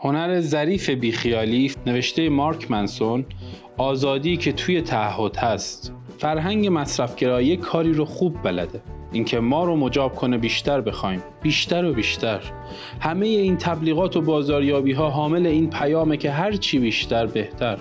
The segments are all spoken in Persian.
هنر ظریف بیخیالی نوشته مارک منسون آزادی که توی تعهد هست. فرهنگ مصرفگرایی کاری رو خوب بلده. اینکه ما رو مجاب کنه بیشتر بخوایم. بیشتر و بیشتر. همه این تبلیغات و بازاریابی ها حامل این پیامه که هر چی بیشتر بهتر.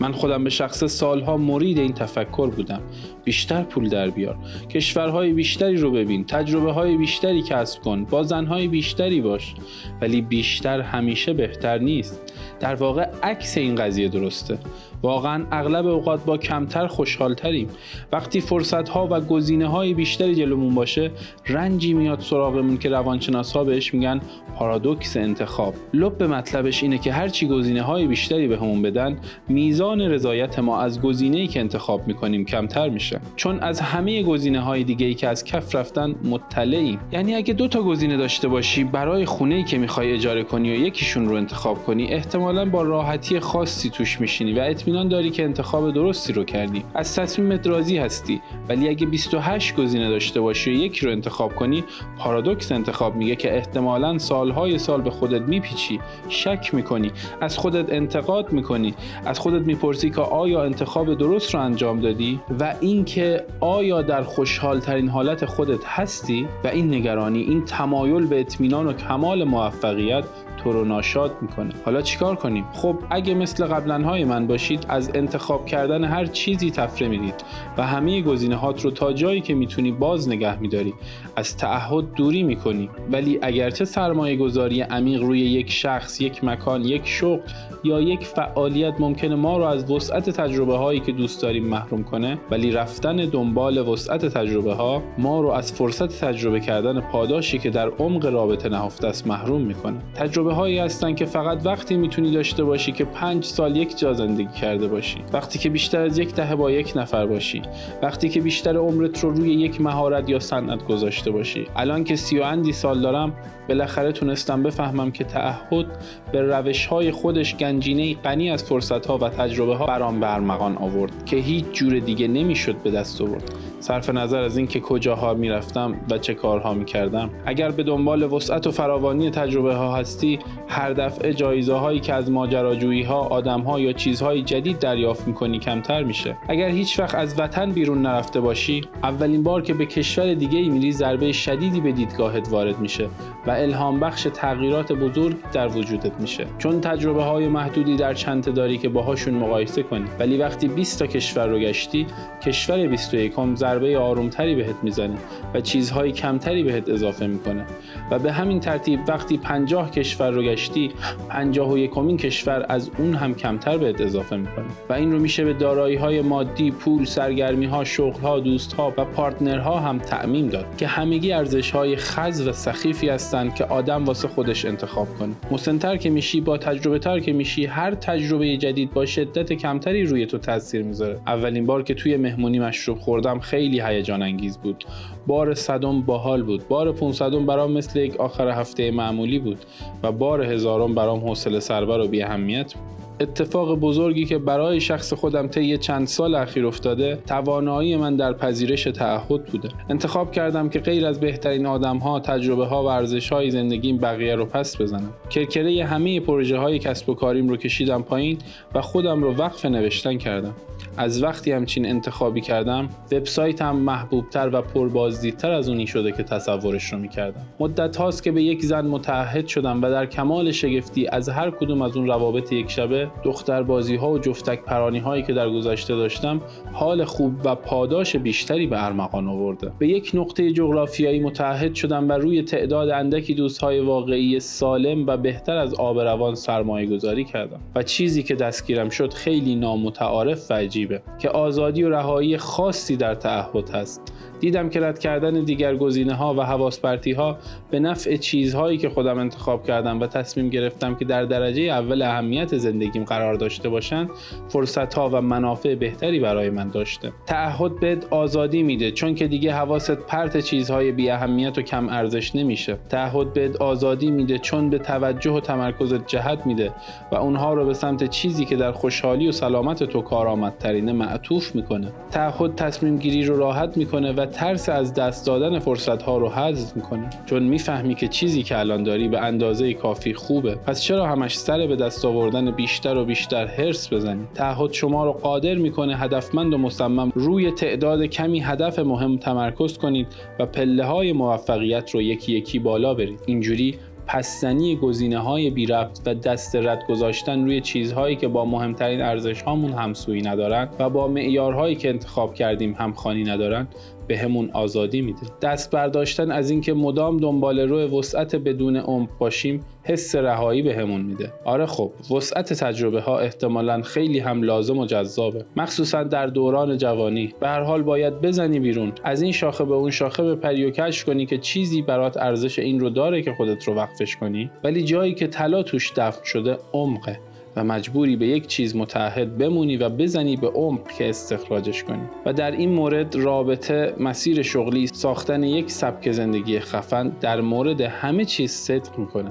من خودم به شخص سالها مرید این تفکر بودم. بیشتر پول در بیار. کشورهای بیشتری رو ببین. تجربه های بیشتری کسب کن. با زنهای بیشتری باش. ولی بیشتر همیشه بهتر نیست. در واقع عکس این قضیه درسته. واقعا اغلب اوقات با کمتر خوشحالتریم. وقتی فرصت ها و گزینه های بیشتری جلومون باشه رنجی میاد سراغمون که روانشناس ها بهش میگن پارادوکس انتخاب. لب به مطلبش اینه که هرچی گزینه های بیشتری به بدن میزان رضایت ما از گزینه ای که انتخاب می‌کنیم کمتر میشه. چون از همه گزینه های دیگه ای که از کف رفتن مطلعیم. یعنی اگه دو تا گزینه داشته باشی برای خونه ای که می‌خوای اجاره کنی و یکیشون رو انتخاب کنی احتمالا با راحتی خاصی توش میشینی و اطمینان داری که انتخاب درستی رو کردی. از تصمیمت راضی هستی. ولی اگه 28 گزینه داشته باشی و یکی رو انتخاب کنی پارادوکس انتخاب میگه که احتمالا سالهای سال به خودت میپیچی. شک می‌کنی. از خودت انتقاد می‌کنی. از خودت می‌پرسی که آیا انتخاب درست رو انجام دادی؟ و اینکه آیا در خوشحال ترین حالت خودت هستی؟ و این نگرانی این تمایل به اطمینان و کمال موفقیت تو رو ناشاد می‌کنه. حالا چیکار کنیم؟ خب اگه مثل قبلا من باشید از انتخاب کردن هر چیزی تفره می‌دید و همه گزینه هات رو تا جایی که می‌تونی باز نگه میداری از تعهد دوری می‌کنی. ولی اگرچه سرمایه گذاری عمیق روی یک شخص یک مکان یک شغل یا یک فعالیت ممکنه ما رو از وسعت تجربه هایی که دوست داریم محروم کنه ولی رفتن دنبال وسعت تجربه ها ما رو از فرصت تجربه کردن پاداشی که در عمق رابطه نهفته است محروم می‌کنه. تجربه هایی هستن که فقط وقتی می‌تونی داشته باشی که پنج سال یک جا زندگی کرده باشی. وقتی که بیشتر از یک دهه با یک نفر باشی. وقتی که بیشتر عمرت رو روی یک مهارت یا صنعت گذاشته باشی. الان که سی و اندی سال دارم بالاخره تونستم بفهمم که تعهد به روش های خودش گنجینه غنی از فرصت ها و تجربه ها برام برمغان آورد که هیچ جور دیگه نمی‌شد به دست آورد. صرف نظر از اینکه کجاها می‌رفتم و چه کارها می‌کردم. اگر به دنبال وسعت و فراوانی تجربه ها هستی هر دفعه جایزه هایی که از ماجراجویی ها آدم ها یا چیزهای جدید دریافت می‌کنی کمتر میشه. اگر هیچ وقت از وطن بیرون نرفته باشی اولین بار که به کشور دیگه ای میری ضربه شدیدی به دیدگاهت وارد میشه و الهام بخش تغییرات بزرگ در وجودت میشه. چون تجربه های محدودی در چند داری که باهاشون مقایسه کنی. ولی وقتی 20 تا کشور رو گشتی کشور 21 ضربه آرومتری بهت می‌زنه و چیزهای کمتری بهت اضافه می‌کنه. و به همین ترتیب وقتی 50 کشور رو گشتی 51 یکمین کشور از اون هم کمتر بهت اضافه می‌کنه. و این رو میشه به دارایی های مادی پول سرگرمی ها شغل ها دوست ها و پارتنرها هم تعمیم داد که همگی ارزش های خز و سخیفی هستند که آدم واسه خودش انتخاب کنه. مسنتر که میشی با تجربه تر که میشی هر تجربه جدید با شدت کمتری روی تو تاثیر می‌ذاره. اولین بار که توی مهمونی مشروب خوردم خیلی هیجان انگیز بود. بار صدم باحال بود. بار 500 برام مثل یک آخر هفته معمولی بود و بار هزارم برام حوصله سربر و بی اهمیت اتفاق بزرگی که برای شخص خودم طی چند سال اخیر افتاده توانایی من در پذیرش تعهد بوده. انتخاب کردم که غیر از بهترین آدم ها تجربه ها و ارزش های زندگیم بقیه رو پس بزنم. کرکره همه پروژه های کسب و کاریم رو کشیدم پایین و خودم رو وقف نوشتن کردم. از وقتی همچین انتخابی کردم وبسایتم محبوبتر و پربازدیدتر از اونی شده که تصورش رو می‌کردم. مدت هاست که به یک زن متعهد شدم و در کمال شگفتی از هر کدوم از اون روابط یک شبه دختر بازی ها و جفتک پرانی هایی که در گذشته داشتم حال خوب و پاداش بیشتری به ارمغان آورده. به یک نقطه جغرافیایی متحد شدم و روی تعداد اندکی دوست های واقعی سالم و بهتر از آب روان سرمایه گذاری کردم. و چیزی که دستگیرم شد خیلی نامتعارف و عجیبه که آزادی و رهایی خاصی در تعهد هست. دیدم که رد کردن دیگر گزینه ها و حواس ها به نفع چیزهایی که خودم انتخاب کردم و تصمیم گرفتم که در درجه اول اهمیت زندگیم قرار داشته باشند فرصت ها و منافع بهتری برای من داشته. تعهد بهت آزادی میده چون که دیگه حواست پرت چیزهای بی اهمیت و کم ارزش نمیشه. تعهد بهت آزادی میده چون به توجه و تمرکزت جهت میده و اونها رو به سمت چیزی که در خوشحالی و سلامت تو کارآمدتر مهمترینه معطوف می‌کنه. تعهد تصمیم گیری رو راحت می‌کنه و ترس از دست دادن فرصت ها رو حذف می‌کنه. چون می‌فهمی که چیزی که الان داری به اندازه کافی خوبه. پس چرا همش سر به دست آوردن بیشتر و بیشتر هرس بزنی؟ تعهد شما رو قادر می‌کنه هدفمند و مصمم روی تعداد کمی هدف مهم تمرکز کنید و پله های موفقیت رو یکی یکی بالا برید. اینجوری پستنی گزینه های بی ربط و دست رد گذاشتن روی چیزهایی که با مهمترین ارزش هامون همسویی ندارن و با معیارهایی که انتخاب کردیم همخوانی ندارن به همون آزادی میده. دست برداشتن از اینکه مدام دنبال روی وسعت بدون عمق باشیم حس رهایی به همون میده. آره خب وسعت تجربه ها احتمالا خیلی هم لازم و جذابه. مخصوصا در دوران جوانی. به هر حال باید بزنی بیرون. از این شاخه به اون شاخه به پری و کش کنی که چیزی برات ارزش این رو داره که خودت رو وقفش کنی. ولی جایی که طلا توش دفن شده عمقه. مجبوری به یک چیز متعهد بمونی و بزنی به عمق که استخراجش کنی و در این مورد رابطه مسیر شغلی ساختن یک سبک زندگی خفن در مورد همه چیز صدق می‌کنه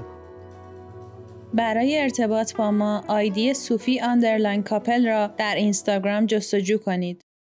برای ارتباط با ما آیدی صوفی underline couple را در اینستاگرام جستجو کنید.